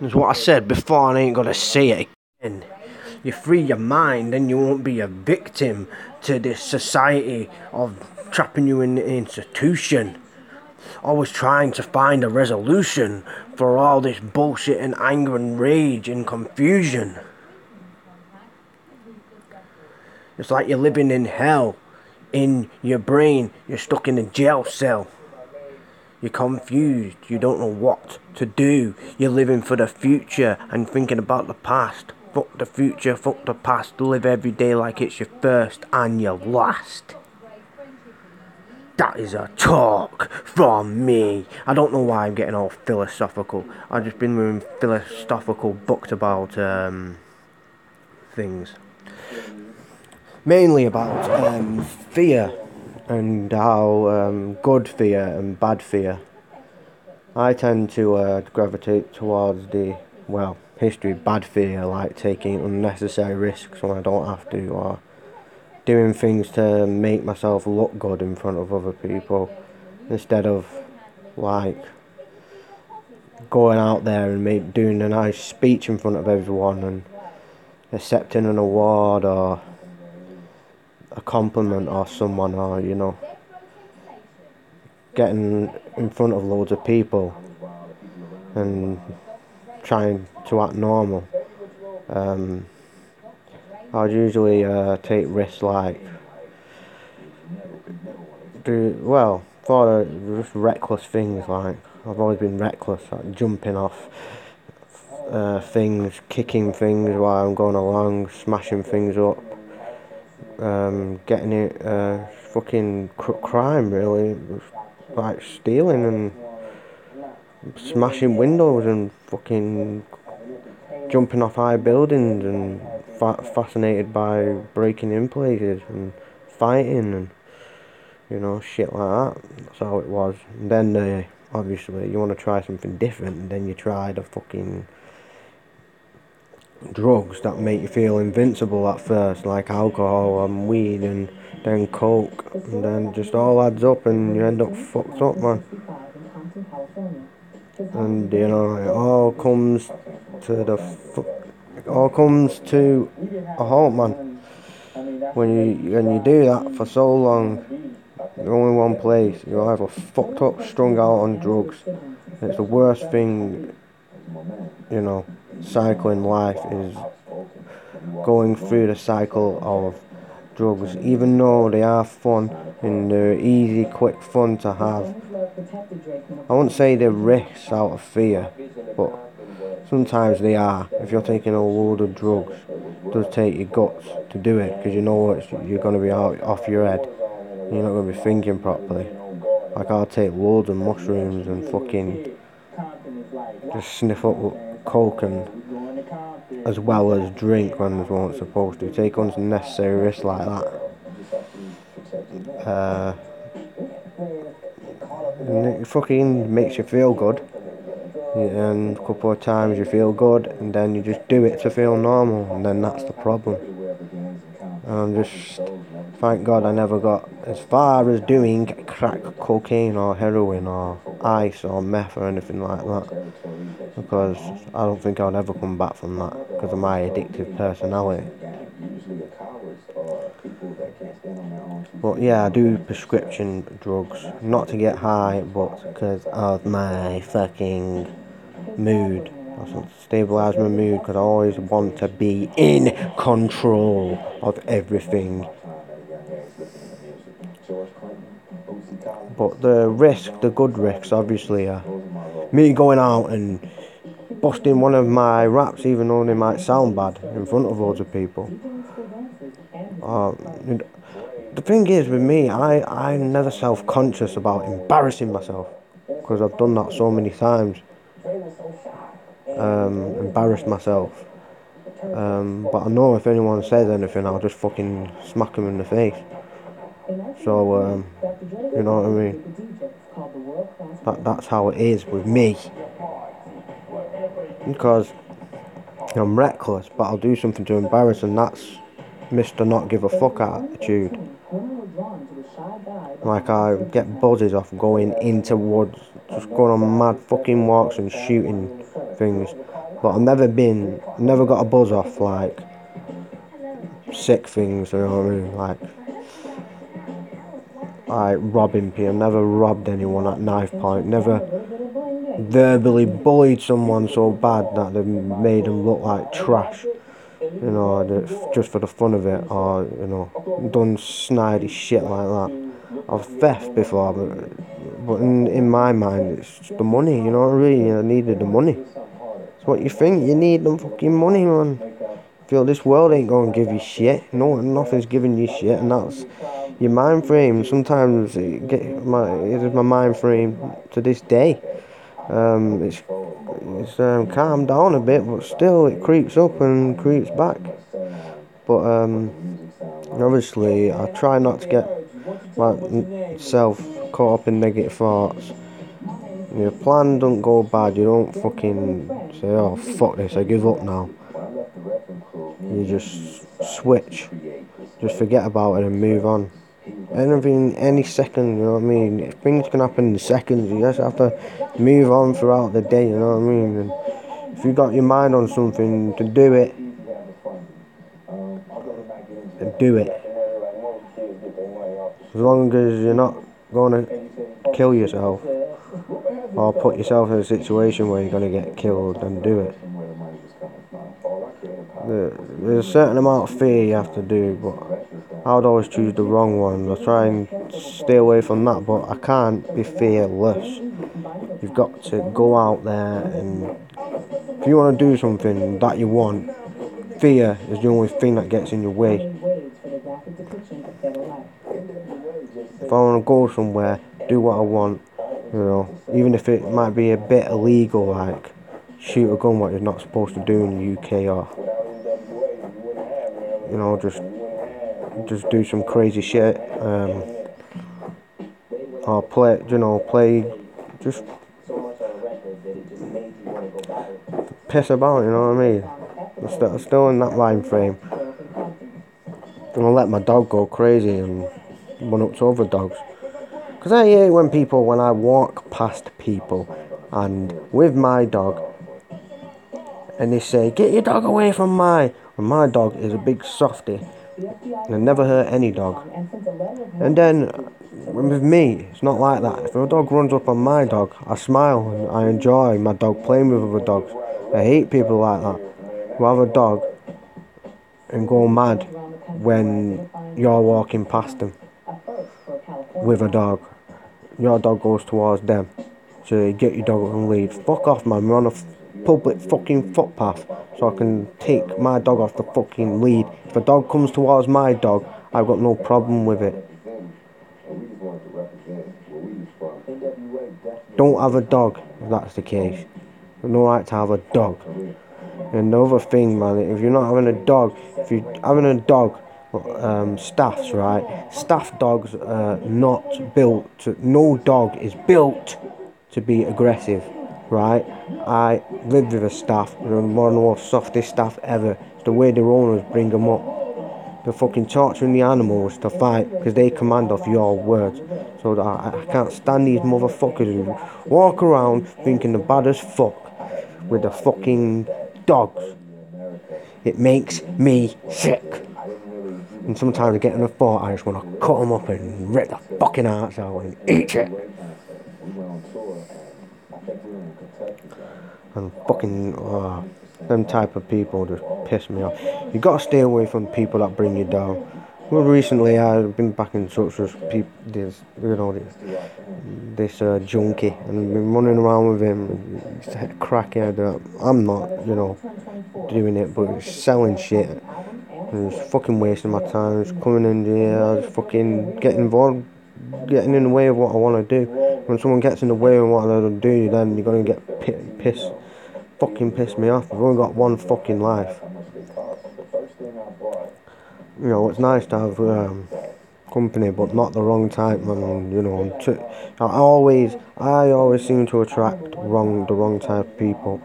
That's what I said before, and I ain't gonna say it again. You free your mind, and you won't be a victim to this society of trapping you in the institution. Always trying to find a resolution for all this bullshit and anger and rage and confusion. It's like you're living in hell. In your brain, you're stuck in a jail cell. You're confused. You don't know what to do. You're living for the future and thinking about the past. Fuck the future, fuck the past. Live every day like it's your first and your last. That is a talk from me. I don't know why I'm getting all philosophical. I've just been reading philosophical books about um, things. Mainly about um, fear and how um, good fear and bad fear. I tend to uh, gravitate towards the, well, history bad fear, like taking unnecessary risks when I don't have to, or doing things to make myself look good in front of other people, instead of like going out there and make, doing a nice speech in front of everyone and accepting an award or a compliment or someone or you know getting in front of loads of people and trying to act normal. Um, I'd usually uh, take risks like do well for just reckless things like I've always been reckless like jumping off uh, things, kicking things while I'm going along, smashing things up um, getting it uh, fucking cr- crime really, like stealing and smashing windows and fucking jumping off high buildings and fa- fascinated by breaking in places and fighting and you know shit like that. That's how it was. And then uh, obviously you want to try something different, and then you try the fucking drugs that make you feel invincible at first, like alcohol and weed and then coke, and then just all adds up and you end up fucked up, man. And you know, it all comes to the fu- it all comes to a halt, man. When you when you do that for so long, you're only one place. You're either fucked up, strung out on drugs. It's the worst thing, you know cycle in life is going through the cycle of drugs, even though they are fun and they're easy, quick fun to have. I won't say they're risks out of fear, but sometimes they are. If you're taking a load of drugs, it does take your guts to do it because you know it's, you're going to be out off your head. You're not going to be thinking properly. Like I'll take loads of mushrooms and fucking just sniff up coke and as well as drink when they weren't supposed to. Take unnecessary risks like that. Uh, it fucking makes you feel good. And a couple of times you feel good, and then you just do it to feel normal, and then that's the problem. I'm just, thank God I never got as far as doing crack cocaine or heroin or ice or meth or anything like that. Because I don't think I'd ever come back from that because of my addictive personality. But yeah, I do prescription drugs, not to get high, but because of my fucking mood. I want to stabilise my mood because I always want to be in control of everything. But the risk, the good risks, obviously, are me going out and busting one of my raps, even though they might sound bad, in front of loads of people. Uh, the thing is with me, I, I'm never self conscious about embarrassing myself because I've done that so many times. Um, embarrassed myself. Um, but I know if anyone says anything, I'll just fucking smack them in the face. So, um, you know what I mean? That, that's how it is with me. Because I'm reckless, but I'll do something to embarrass, and that's Mr. Not Give a Fuck attitude. Like I get buzzes off going into woods just going on mad fucking walks and shooting things. But I've never been, never got a buzz off like sick things, you know what I mean? Like, like robbing people. Never robbed anyone at knife point. Never verbally bullied someone so bad that they made them look like trash. You know, just for the fun of it, or you know, done snidey shit like that. I've theft before, but, but in, in my mind, it's the money. You know I mean? I needed the money. What you think. You need the fucking money, man. Feel this world ain't gonna give you shit. No, nothing's giving you shit, and that's your mind frame. Sometimes it get my it is my mind frame to this day. Um, it's it's um, calmed down a bit, but still it creeps up and creeps back. But um, obviously, I try not to get myself caught up in negative thoughts. Your plan don't go bad. You don't fucking say, "Oh fuck this, I give up now." You just switch, just forget about it and move on. Anything, any second, you know what I mean? Things can happen in seconds. You just have to move on throughout the day. You know what I mean? And if you got your mind on something to do it, do it. As long as you're not going to kill yourself or put yourself in a situation where you're going to get killed, and do it. There's a certain amount of fear you have to do, but I would always choose the wrong one. I try and stay away from that, but I can't be fearless. You've got to go out there and if you want to do something that you want, fear is the only thing that gets in your way. If I want to go somewhere, do what I want, you know, even if it might be a bit illegal, like shoot a gun, what you're not supposed to do in the UK, or you know, just just do some crazy shit, um, or play, you know, play, just piss about, you know what I mean? I'm still, still in that mind frame. I'm gonna let my dog go crazy and run up to other dogs. Because I hate when people, when I walk past people and with my dog, and they say, get your dog away from my, and my dog is a big softy, and I never hurt any dog. And then with me, it's not like that. If a dog runs up on my dog, I smile and I enjoy my dog playing with other dogs. I hate people like that who have a dog and go mad when you're walking past them with a dog. Your dog goes towards them. So you get your dog on lead. Fuck off, man. We're on a public fucking footpath. So I can take my dog off the fucking lead. If a dog comes towards my dog, I've got no problem with it. Don't have a dog if that's the case. no right to have a dog. Another thing, man, if you're not having a dog, if you're having a dog, um, staffs, right? Staff dogs are not built to, no dog is built to be aggressive, right? I live with a staff, they're one of the softest staff ever. It's the way their owners bring them up. They're fucking torturing the animals to fight because they command off your words. So I, I can't stand these motherfuckers who walk around thinking the bad as fuck with the fucking dogs. It makes me sick. And sometimes I get in a thought, I just want to cut them up and rip the fucking hearts out and eat it. And fucking, uh, them type of people just piss me off. You gotta stay away from people that bring you down. Well, recently I've been back in touch with people, this, you know, this, this uh, junkie, and been running around with him. He's a crackhead. Uh, I'm not, you know, doing it, but selling shit. And he's fucking wasting my time. He's coming in here, just fucking getting involved, getting in the way of what I want to do. When someone gets in the way of what I want to do, then you're gonna get pissed, fucking piss me off. I've only got one fucking life. You know, it's nice to have um, company, but not the wrong type, man. You know, to, I always, I always seem to attract wrong, the wrong type of people,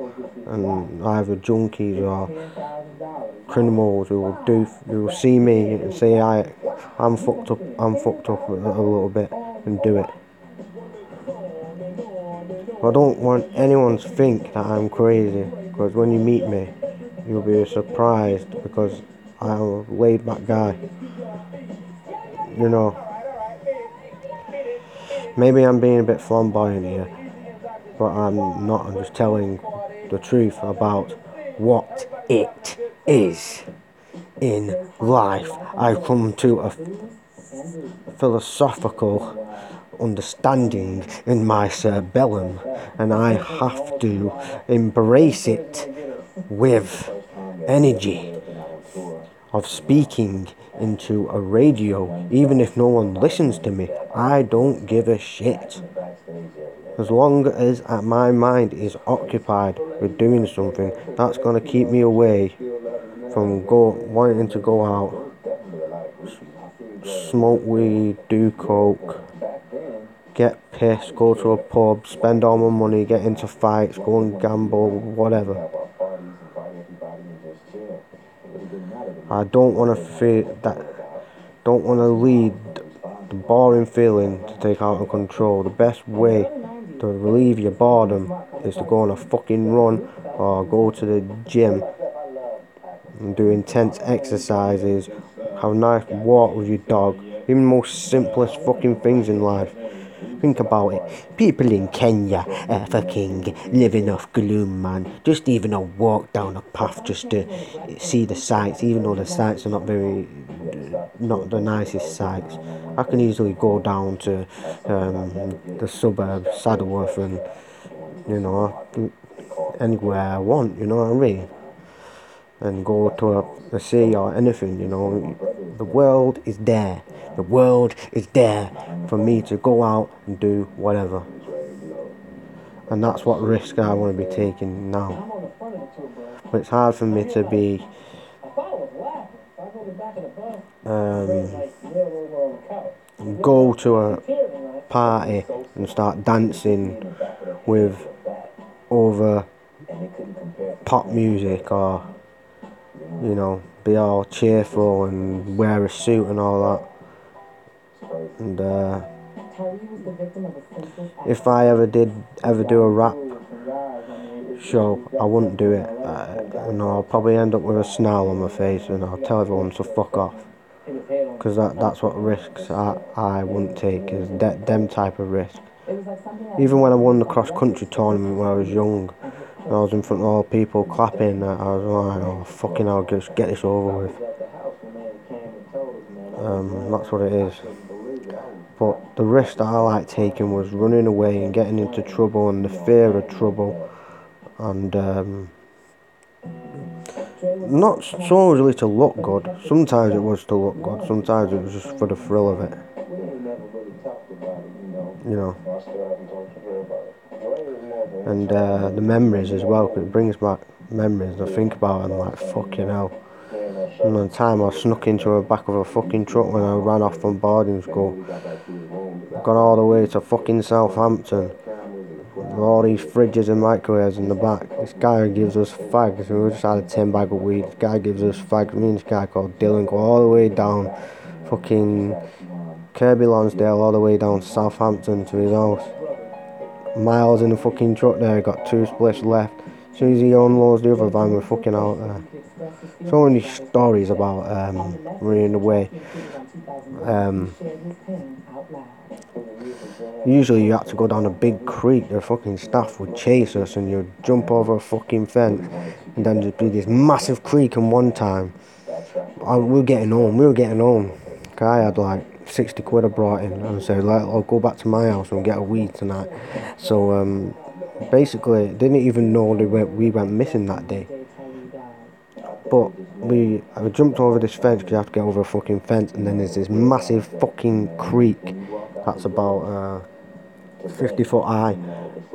and either junkies or criminals who will do who will see me and say I I'm fucked up I'm fucked up a, a little bit and do it. I don't want anyone to think that I'm crazy, because when you meet me, you'll be surprised because I'm a laid back guy. You know, maybe I'm being a bit flamboyant here, but I'm not. I'm just telling the truth about what it is in life. I come to a philosophical understanding in my cerebellum, and I have to embrace it with energy of speaking into a radio, even if no one listens to me. I don't give a shit. As long as uh, my mind is occupied with doing something, that's gonna keep me away from go wanting to go out, smoke weed, do coke, get pissed, go to a pub, spend all my money, get into fights, go and gamble, whatever. I don't want to feel that. Don't want to lead the boring feeling to take out of control. The best way to relieve your boredom is to go on a fucking run or go to the gym and do intense exercises, have a nice walk with your dog, even the most simplest fucking things in life. Think about it. People in Kenya are fucking living off gloom, man. Just even a walk down a path just to see the sights, even though the sights are not very, not the nicest sights. I can easily go down to um, the suburb, Saddleworth, and you know, anywhere I want. You know what I mean? And go to a, a sea or anything. You know, the world is there. The world is there for me to go out and do whatever. And that's what risk I want to be taking now. But it's hard for me to be um, go to a party and start dancing with over pop music or you know be all cheerful and wear a suit and all that and uh, if I ever did ever do a rap show, I wouldn't do it. Uh, know, I'll probably end up with a snarl on my face, and I'll tell everyone to fuck off. Because that, that's what risks I, I wouldn't take, is de- them type of risk. Even when I won the cross country tournament when I was young, and I was in front of all people clapping, I was like, oh fucking hell, just get this over with. Um, that's what it is. But the risk that I like taking was running away and getting into trouble and the fear of trouble. And um, not so really to look good. Sometimes it was to look good, sometimes it was just for the thrill of it. You know. And uh, the memories as well, Cause it brings back memories. I think about it and like, fucking hell. And the time I snuck into the back of a fucking truck when I ran off from boarding school. Gone all the way to fucking Southampton. With all these fridges and microwaves in the back. This guy gives us fags. We just had a 10 bag of weed. This guy gives us fags. Me and this guy called Dylan go all the way down fucking Kirkby Lonsdale all the way down to Southampton to his house. Miles in the fucking truck there, got two splits left. As soon as he unloads the other van, we're fucking out there so many stories about um, running away. Um, usually you had to go down a big creek, the fucking staff would chase us and you'd jump over a fucking fence and then there'd be this massive creek and one time I, we were getting home, we were getting home. I had like 60 quid I brought in and said like, I'll go back to my house and get a weed tonight. So um, basically didn't even know they went, we went missing that day. But we I jumped over this fence because you have to get over a fucking fence, and then there's this massive fucking creek that's about uh, 50 foot high,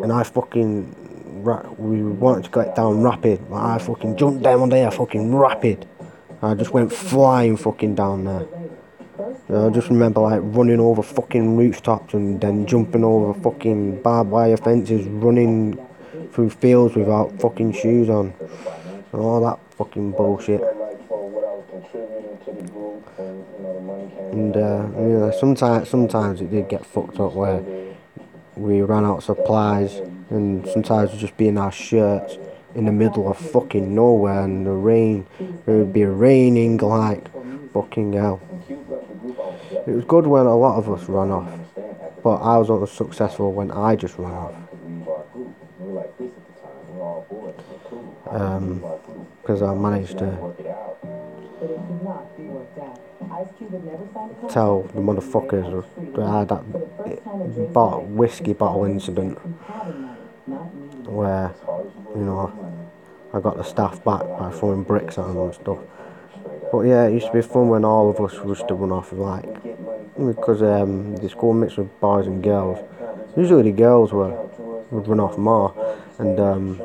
and I fucking we wanted to get down rapid, I fucking jumped down there fucking rapid. I just went flying fucking down there. I just remember like running over fucking rooftops and then jumping over fucking barbed wire fences, running through fields without fucking shoes on, and all that fucking bullshit. And uh, you know, sometimes sometimes it did get fucked up where we ran out of supplies and sometimes we'd just be in our shirts in the middle of fucking nowhere and the rain, it would be raining like fucking hell. It was good when a lot of us ran off, but I was only successful when I just ran off. Because um, I managed to tell the motherfuckers that I had that bottle, whiskey bottle incident where, you know, I got the staff back by throwing bricks at them and stuff. But yeah, it used to be fun when all of us used to run off, like, because um, the school mixed with boys and girls. Usually the girls were would run off more, and um,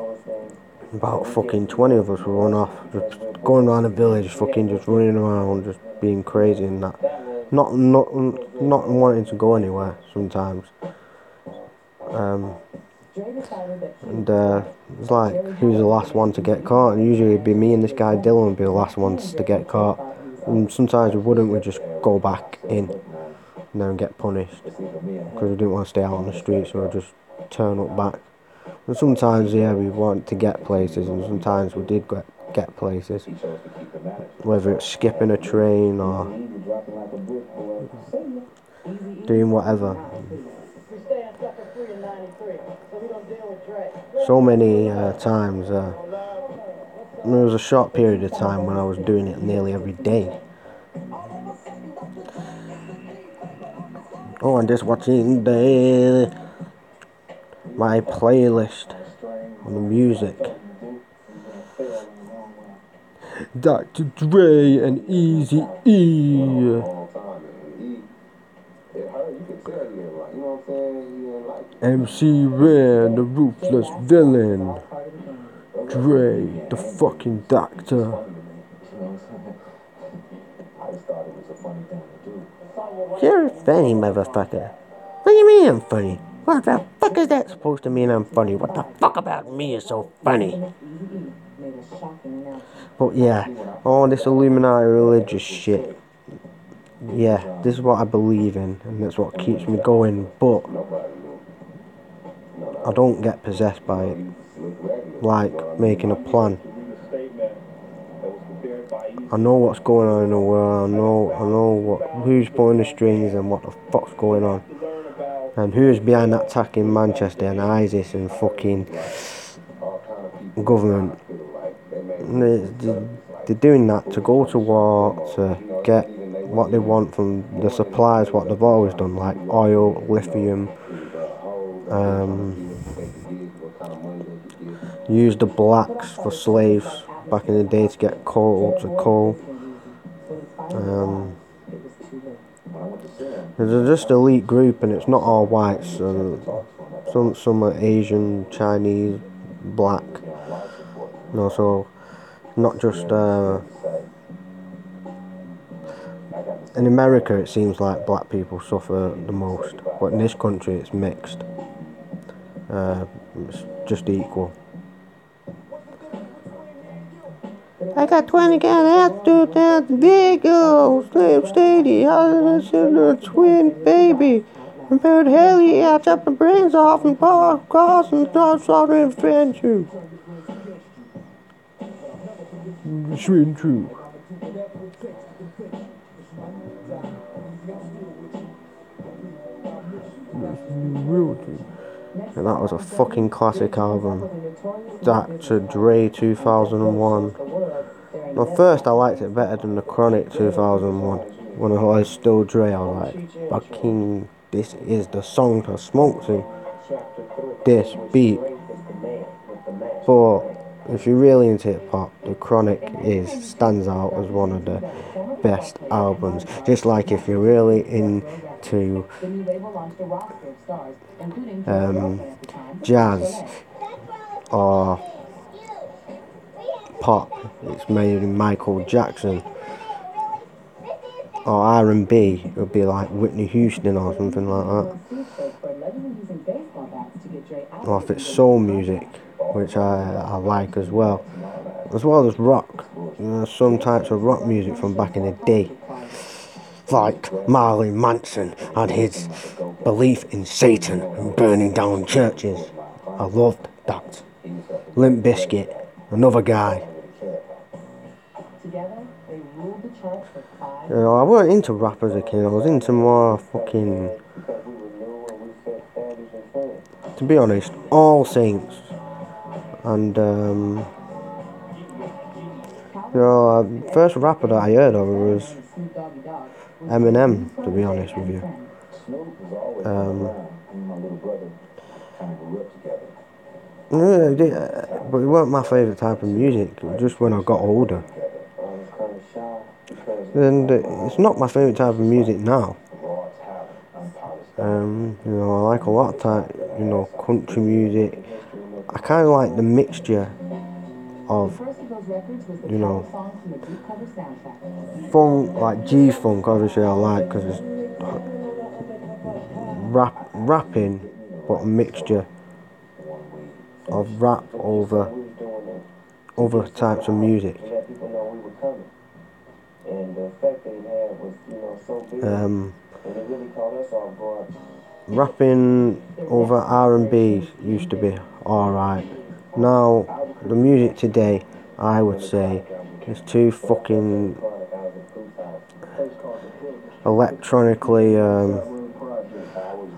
about fucking 20 of us would run off, just going around the village, fucking just running around, just being crazy and that. Not, not, not wanting to go anywhere sometimes. Um, and uh, it was like, who's the last one to get caught? And usually it'd be me and this guy Dylan would be the last ones to get caught. And sometimes we wouldn't, we'd just go back in and then get punished. Because we didn't want to stay out on the streets, so we'd just turn up back. And sometimes, yeah, we want to get places, and sometimes we did get, get places. Whether it's skipping a train or doing whatever. So many uh, times. Uh, there was a short period of time when I was doing it nearly every day. Oh, I'm just watching the my playlist on the music. Dr. Dre and Eazy E. MC Ren, the ruthless villain. Dre, the fucking doctor. You're funny, motherfucker. What do you mean I'm funny? What the fuck is that supposed to mean I'm funny? What the fuck about me is so funny? But yeah, all this Illuminati religious shit. Yeah, this is what I believe in, and that's what keeps me going. But I don't get possessed by it, like making a plan. I know what's going on in the world. I know, I know what, who's pulling the strings and what the fuck's going on and who's behind that attack in Manchester and ISIS and fucking government. They're doing that to go to war to get what they want from the suppliers. what they've always done, like oil, lithium, um, use the blacks for slaves back in the day to get coal to coal. Um, it's just elite group, and it's not all whites. So some some are Asian, Chinese, black. You know, so not just. Uh, in America, it seems like black people suffer the most, but in this country, it's mixed. Uh, it's just equal. I got 20 gun altitude down to Vigo, Slave Stadium, I a twin baby. Compared to hell yeah, I chop my brains off and paw across and start slaughtering friends you. True and true. And that was a fucking classic album. Dr. Dre 2001. Well, first I liked it better than the Chronic 2001. When I was still Dre, I like, fucking, this is the song to smoke to. This beat. But if you're really into hip hop, the Chronic is stands out as one of the best albums. Just like if you're really into um, jazz or pop, it's maybe Michael Jackson. Or R&B, it would be like Whitney Houston or something like that. Or if it's soul music, which I, I like as well. As well as rock. You know, some types of rock music from back in the day. Like Marilyn Manson and his belief in Satan and burning down churches. I loved that. Limp Bizkit, another guy. You know, I weren't into rap as a kid, I was into more fucking... To be honest, All Saints. And, um... You know, uh, first rapper that I heard of was Eminem, to be honest with you. Um, yeah, but it weren't my favourite type of music, just when I got older. And it's not my favourite type of music now. Um, you know, I like a lot of type, you know, country music. I kind of like the mixture of, you know, funk, like G funk. Obviously, I like because it's rap, rapping, but a mixture of rap over other types of music. Um, rapping over R&B used to be alright. Now, the music today, I would say, is too fucking electronically um,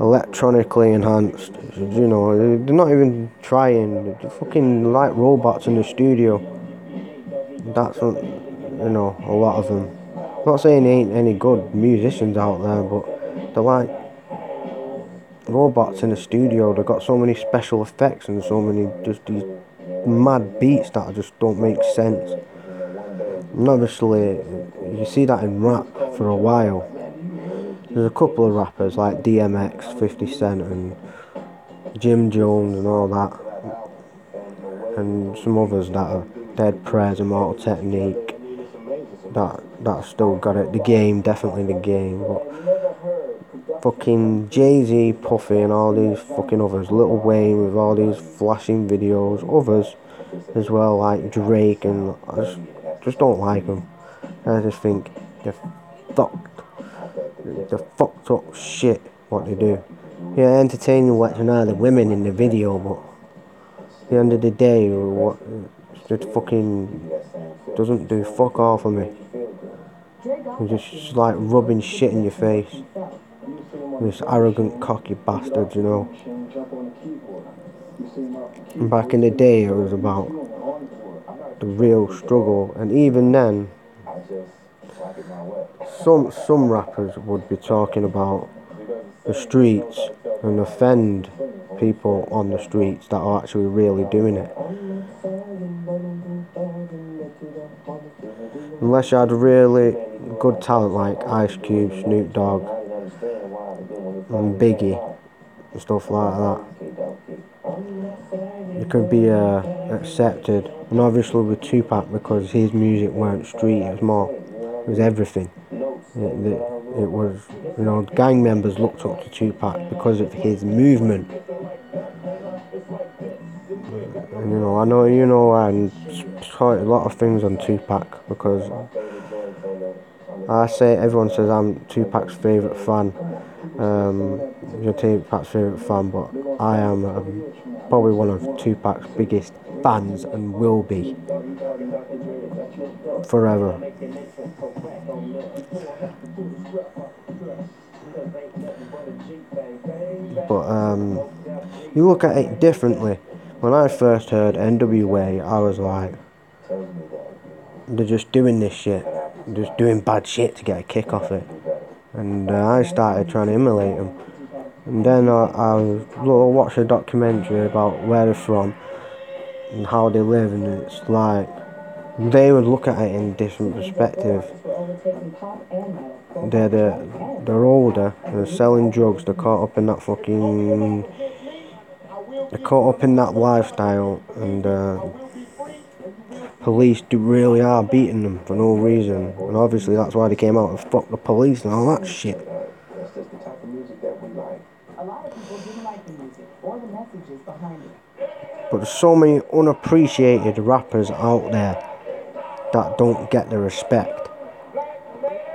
electronically enhanced. You know, they're not even trying. They're fucking like robots in the studio. That's what, you know a lot of them. I'm not saying there ain't any good musicians out there, but they're like robots in the studio. They've got so many special effects and so many just these mad beats that just don't make sense. And obviously, you see that in rap for a while. There's a couple of rappers like DMX, 50 Cent, and Jim Jones, and all that, and some others that are Dead Prez, Immortal Technique. That that still got it. The game, definitely the game, but fucking Jay Z, Puffy, and all these fucking others. Lil Wayne with all these flashing videos. Others as well, like Drake, and I just, just don't like them. I just think they're fucked the fucked up shit what they do. Yeah, entertaining watching all the women in the video, but at the end of the day, what it fucking doesn't do fuck all for me. Just like rubbing shit in your face. This arrogant, cocky bastard, you know. And back in the day, it was about the real struggle, and even then, some some rappers would be talking about the streets and offend people on the streets that are actually really doing it. Unless you had really good talent like Ice Cube, Snoop Dogg, and Biggie, and stuff like that, you could be uh, accepted. And obviously with Tupac, because his music weren't street, it was more, it was everything. It, it, was, you know, gang members looked up to Tupac because of his movement. And, you know, I know, you know, and quite a lot of things on Tupac because I say, everyone says I'm Tupac's favourite fan. Um, you're Tupac's favourite fan, but I am um, probably one of Tupac's biggest fans and will be forever. But um, you look at it differently. When I first heard NWA, I was like, they're just doing this shit, just doing bad shit to get a kick off it. And uh, I started trying to emulate them. And then I, I watched a documentary about where they're from and how they live, and it's like they would look at it in different perspective. They're the, they're older, they're selling drugs, they're caught up in that fucking they're caught up in that lifestyle and uh, police really are beating them for no reason and obviously that's why they came out and fucked the police and all that shit. But there's so many unappreciated rappers out there that don't get the respect.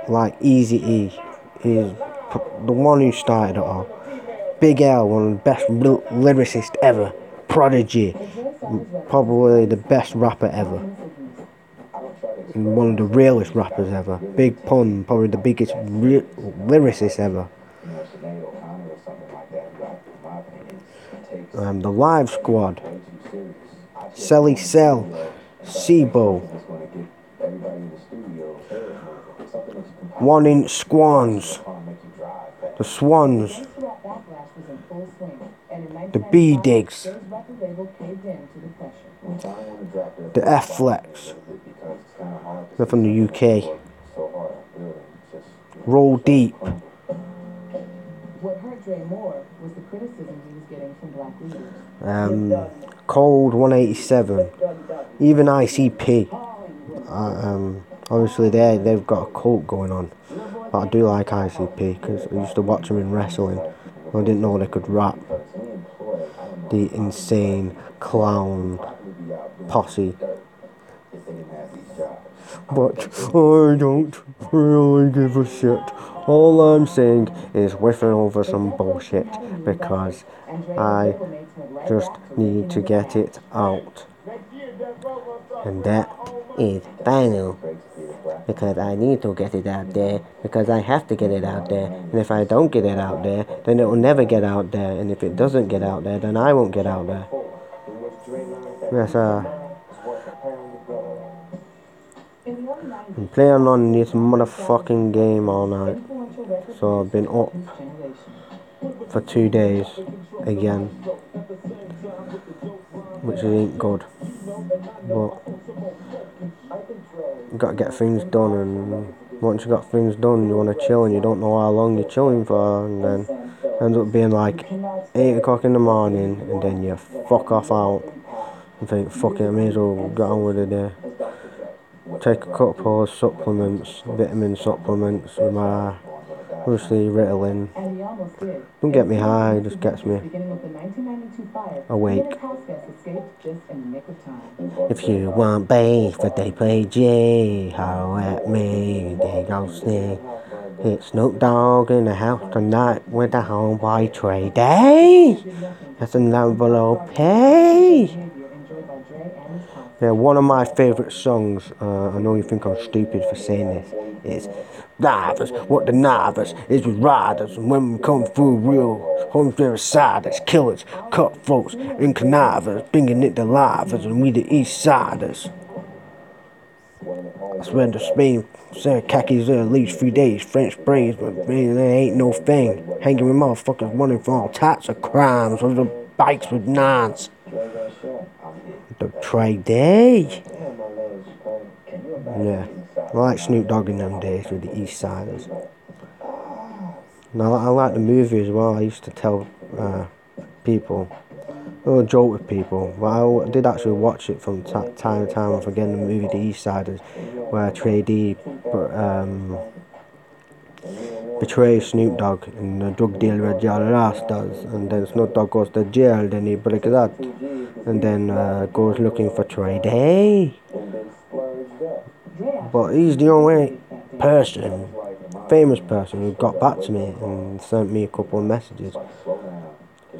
Like Eazy E is the one who started it all. Big L, one of the best lyricists ever. Prodigy, probably the best rapper ever. One of the realest rappers ever. Big Pun, probably the biggest lyricist ever. Um, the Live Squad, Celly Cel, Sibo, One Inch Swans, the Swans, the B Digs, the F Flex, they're from the UK, Roll Deep. What hurt Dre more was the criticism he was getting from black leaders. Um, Cold 187, even ICP. Uh, um, obviously, they they've got a cult going on, but I do like ICP because I used to watch them in wrestling. I didn't know they could rap. The insane clown posse. But I don't really give a shit. All I'm saying is whiffing over some bullshit because I just need to get it out. And that is final. Because I need to get it out there. Because I have to get it out there. And if I don't get it out there, then it will never get out there. And if it doesn't get out there, then I won't get out there. Yes, uh. I'm playing on this motherfucking game all night. So I've been up for two days again. Which ain't good. But gotta get things done and once you got things done you wanna chill and you don't know how long you're chilling for and then ends up being like eight o'clock in the morning and then you fuck off out and think fuck it I may as well get on with the day take a couple of supplements, vitamin supplements with my mostly Ritalin. Don't get me high, just gets me awake. If you want beef, but they play G, how at me, they go sneak. It's Snoop Dogg in the house tonight with the homeboy Tray Deee. That's a level P. Yeah, one of my favourite songs, uh, I know you think I'm stupid for saying this, is Divers, what the Nivers is with riders, and when we come through real homes there siders, killers, cutthroats, and connivers, bringing it to livers, and we the east siders. I swear to Spain, said khakis there at least three days, French braids, but man, there ain't no thing. Hanging with motherfuckers running for all types of crimes, with the bikes with nines the Tray Deee. Yeah, I like Snoop Dogg in them days with the Eastsidaz. Now I like the movie as well. I used to tell uh, people, or joke with people, but I did actually watch it from time to time. Again, the movie The Eastsidaz, where Tray Deee Um, betrays Snoop Dogg and the drug dealer John Ross does, and then Snoop Dogg goes to jail, then he breaks out, and then uh, goes looking for Day. But he's the only person, famous person, who got back to me and sent me a couple of messages.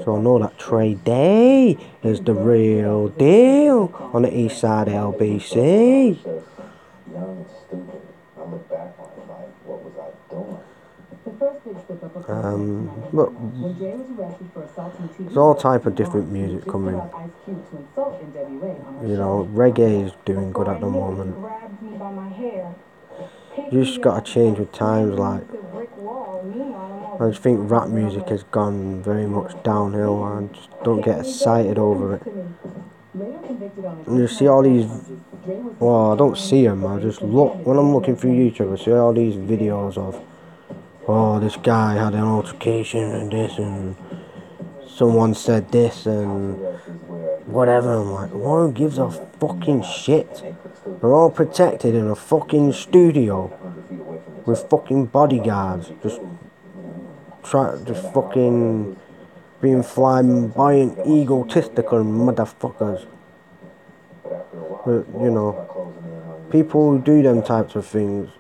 So I know that Tray Deee is the real deal on the east side of LBC. Um, but there's all type of different music coming. You know, reggae is doing good at the moment. You just gotta change with times. Like, I just think rap music has gone very much downhill, and just don't get excited over it. And you see all these. Well, I don't see them. I just look when I'm looking through YouTube. I see all these videos of oh, this guy had an altercation and this, and someone said this, and whatever. I'm like, who gives a fucking shit? They're all protected in a fucking studio with fucking bodyguards, just try, just fucking being flamboyant, egotistical motherfuckers. But, you know, people who do them types of things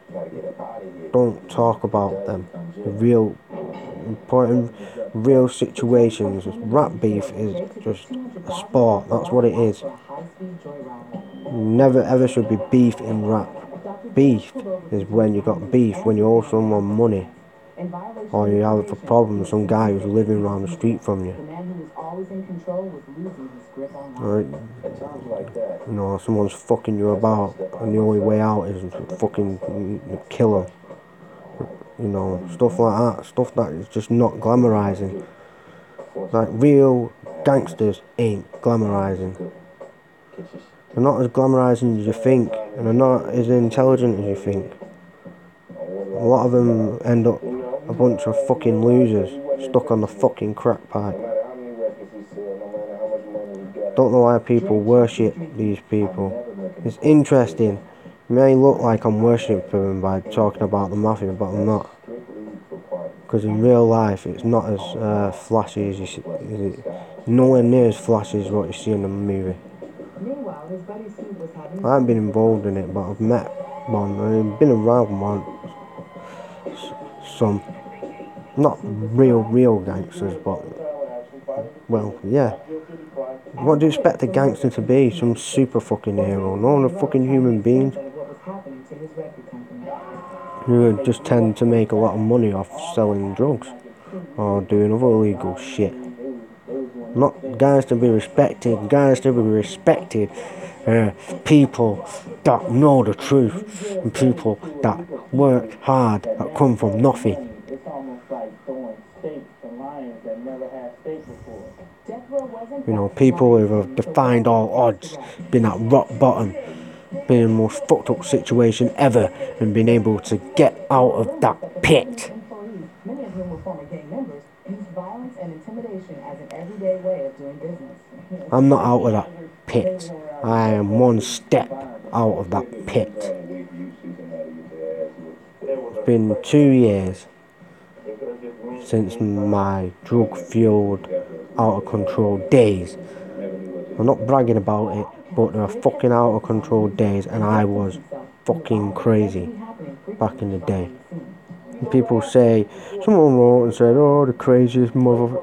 don't talk about them. The real important, real situations. Rap beef is just a sport. That's what it is. Never ever should be beef in rap. Beef is when you got beef, when you owe someone money. Or you have a problem with some guy who's living around the street from you. Right? You know, someone's fucking you about, and the only way out is fucking kill them. You know, stuff like that. Stuff that is just not glamorizing. Like, real gangsters ain't glamorizing. They're not as glamorizing as you think, and they're not as intelligent as you think. A lot of them end up a bunch of fucking losers stuck on the fucking crack pipe. Don't know why people worship these people. It's interesting. May look like I'm worshipping them by talking about the mafia, but I'm not. Because in real life, it's not as uh, flashy as you see. It, nowhere near as flashy as what you see in the movie. I haven't been involved in it, but I've met one. I've been around one. Some, not real, real gangsters, but well, yeah. What do you expect a gangster to be? Some super fucking hero? No, a fucking human being. You just tend to make a lot of money off selling drugs or doing other illegal shit. Not guys to be respected, guys to be respected. Uh, people that know the truth and people that work hard, that come from nothing. You know, people who have defined all odds, been at rock bottom, been the most fucked up situation ever, and been able to get out of that pit. I'm not out of that pit. I am one step out of that pit. It's been two years since my drug fueled out of control days. I'm not bragging about it, but there were fucking out of control days, and I was fucking crazy back in the day. And people say, someone wrote and said, oh, the craziest mother.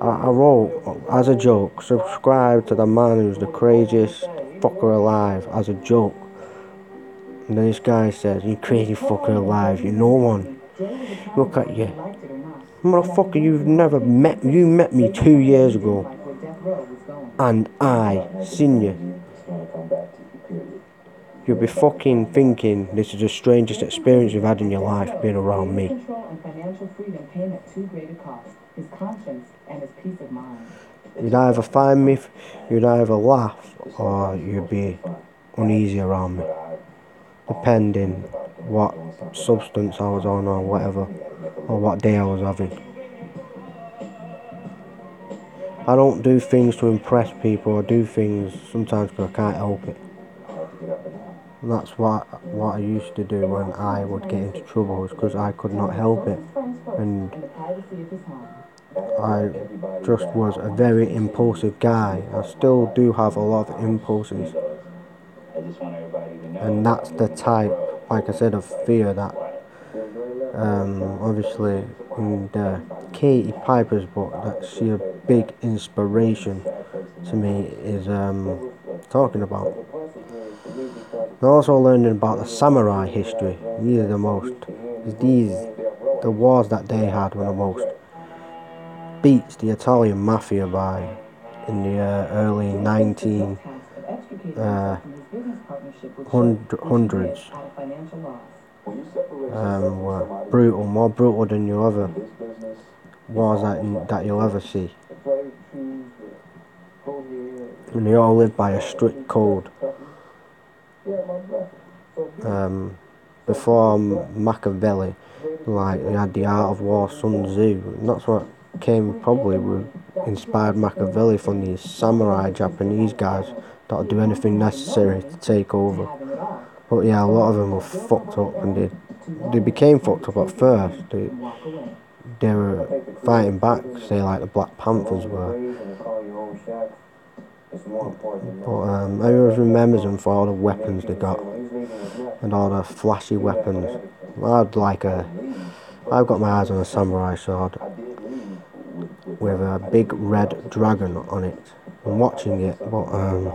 I, I wrote as a joke, subscribe to the man who's the craziest fucker alive as a joke. And then this guy says, you crazy fucker alive, you're no one. Look at you. Motherfucker, you've never met you met me two years ago. And I seen you. You'll be fucking thinking this is the strangest experience you've had in your life being around me. You'd either find me, you'd either laugh, or you'd be uneasy around me, depending what substance I was on or whatever or what day I was having. I don't do things to impress people. I do things sometimes because I can't help it. And that's what what I used to do when I would get into trouble is because I could not help it, and I just was a very impulsive guy. I still do have a lot of impulses, and that's the type, like I said, of fear that um, obviously in the Katie Piper's book that she a big inspiration to me is um, talking about. And also learning about the samurai history. These are the most these the wars that they had were the most beats the Italian mafia by in the uh, early 19 uh, hundreds um, were brutal, more brutal than you ever wars that, that you'll ever see. And they all live by a strict code. Um, before Machiavelli, like he had the art of war, Sun Tzu, and that's what came probably inspired Machiavelli from these samurai Japanese guys that'll do anything necessary to take over. But yeah, a lot of them were fucked up and they they became fucked up at first. They, they were fighting back, say like the Black Panthers were. But um, everyone remembers them for all the weapons they got and all the flashy weapons. I'd like a, I've got my eyes on a samurai sword with a big red dragon on it I'm watching it, but um,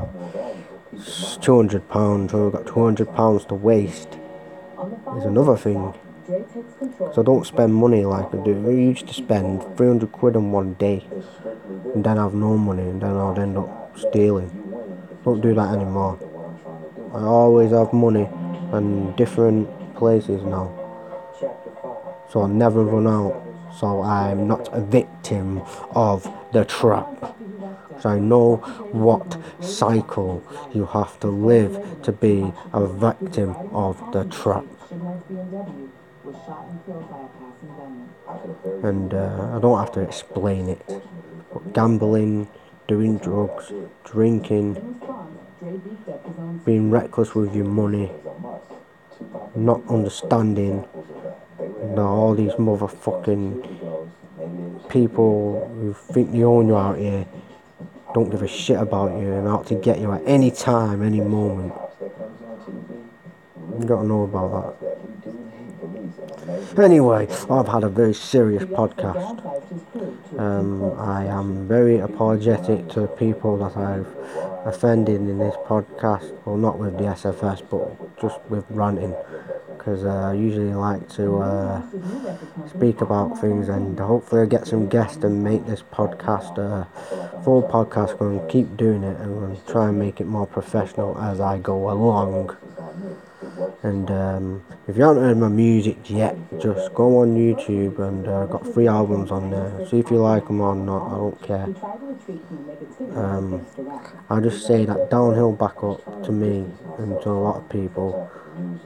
it's two hundred pounds. So I've got two hundred pounds to waste. Is another thing. So I don't spend money like I do. I used to spend 300 quid on one day and then have no money and then I'd end up stealing. Don't do that anymore. I always have money and different places now. So I never run out. So I'm not a victim of the trap. So I know what cycle you have to live to be a victim of the trap and uh, I don't have to explain it. But gambling, doing drugs, drinking, being reckless with your money, not understanding know, all these motherfucking people who think they own you out here don't give a shit about you and out to get you at any time, any moment. You gotta know about that. Anyway, I've had a very serious podcast. Um, I am very apologetic to people that I've offended in this podcast. Well, not with the SFS, but just with ranting. Because uh, I usually like to uh, speak about things and hopefully I get some guests and make this podcast a full podcast. To keep doing it and try and make it more professional as I go along. And um, if you haven't heard my music yet, just go on YouTube and uh, I've got three albums on there. See if you like them or not. I don't care. Um, I just say that Downhill Back Up to me and to a lot of people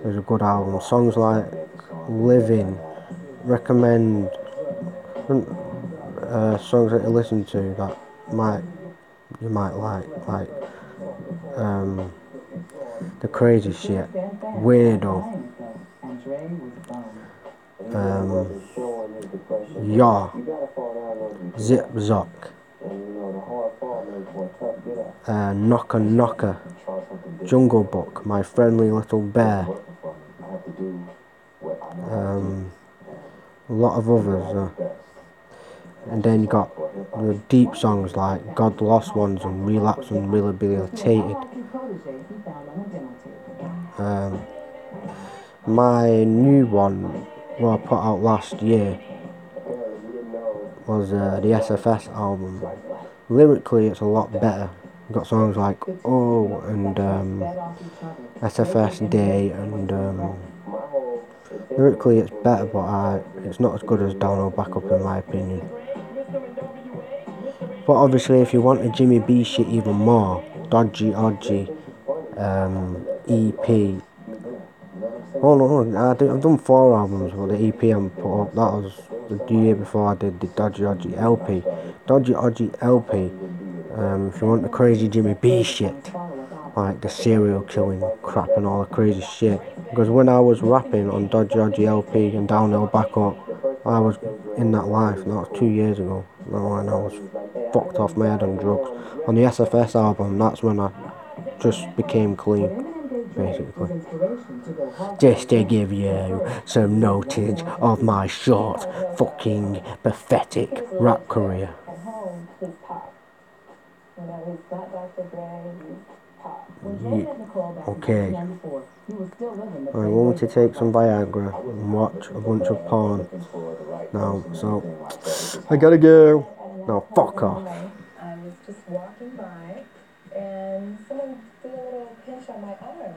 is a good album. Songs like Living, recommend uh, songs that you listen to that might you might like like um, the crazy shit, weirdo, um, yeah, zip zock, uh, knocker knocker, jungle book, my friendly little bear, um, a lot of others. Uh, and then you got the deep songs like God Lost Ones and Relapse and Rehabilitated. Um, my new one, what I put out last year, was uh, the SFS album. Lyrically, it's a lot better. You've got songs like Oh and um, SFS Day, and um, lyrically it's better, but I, it's not as good as Downhill Back Up in my opinion. But obviously, if you want a Jimmy B shit even more, Dodgy Odgy um, EP. Oh no, I did, I've done four albums, but the EP I'm put up, that was the year before I did the Dodgy Odgy LP. Dodgy Odgy LP, um, if you want the crazy Jimmy B shit, like the serial killing crap and all the crazy shit. Because when I was rapping on Dodgy Odgy LP and Downhill Back Up, I was in that life, and that was two years ago. When I was fucked off my head on drugs. On the SFS album, that's when I just became clean, basically. Just to give you some notage of my short, fucking pathetic rap career. Yeah. Okay. I want to take some Viagra and watch a bunch of porn now, so I gotta go. Now, fuck off. I was just walking by and someone did a little pinch on my arm.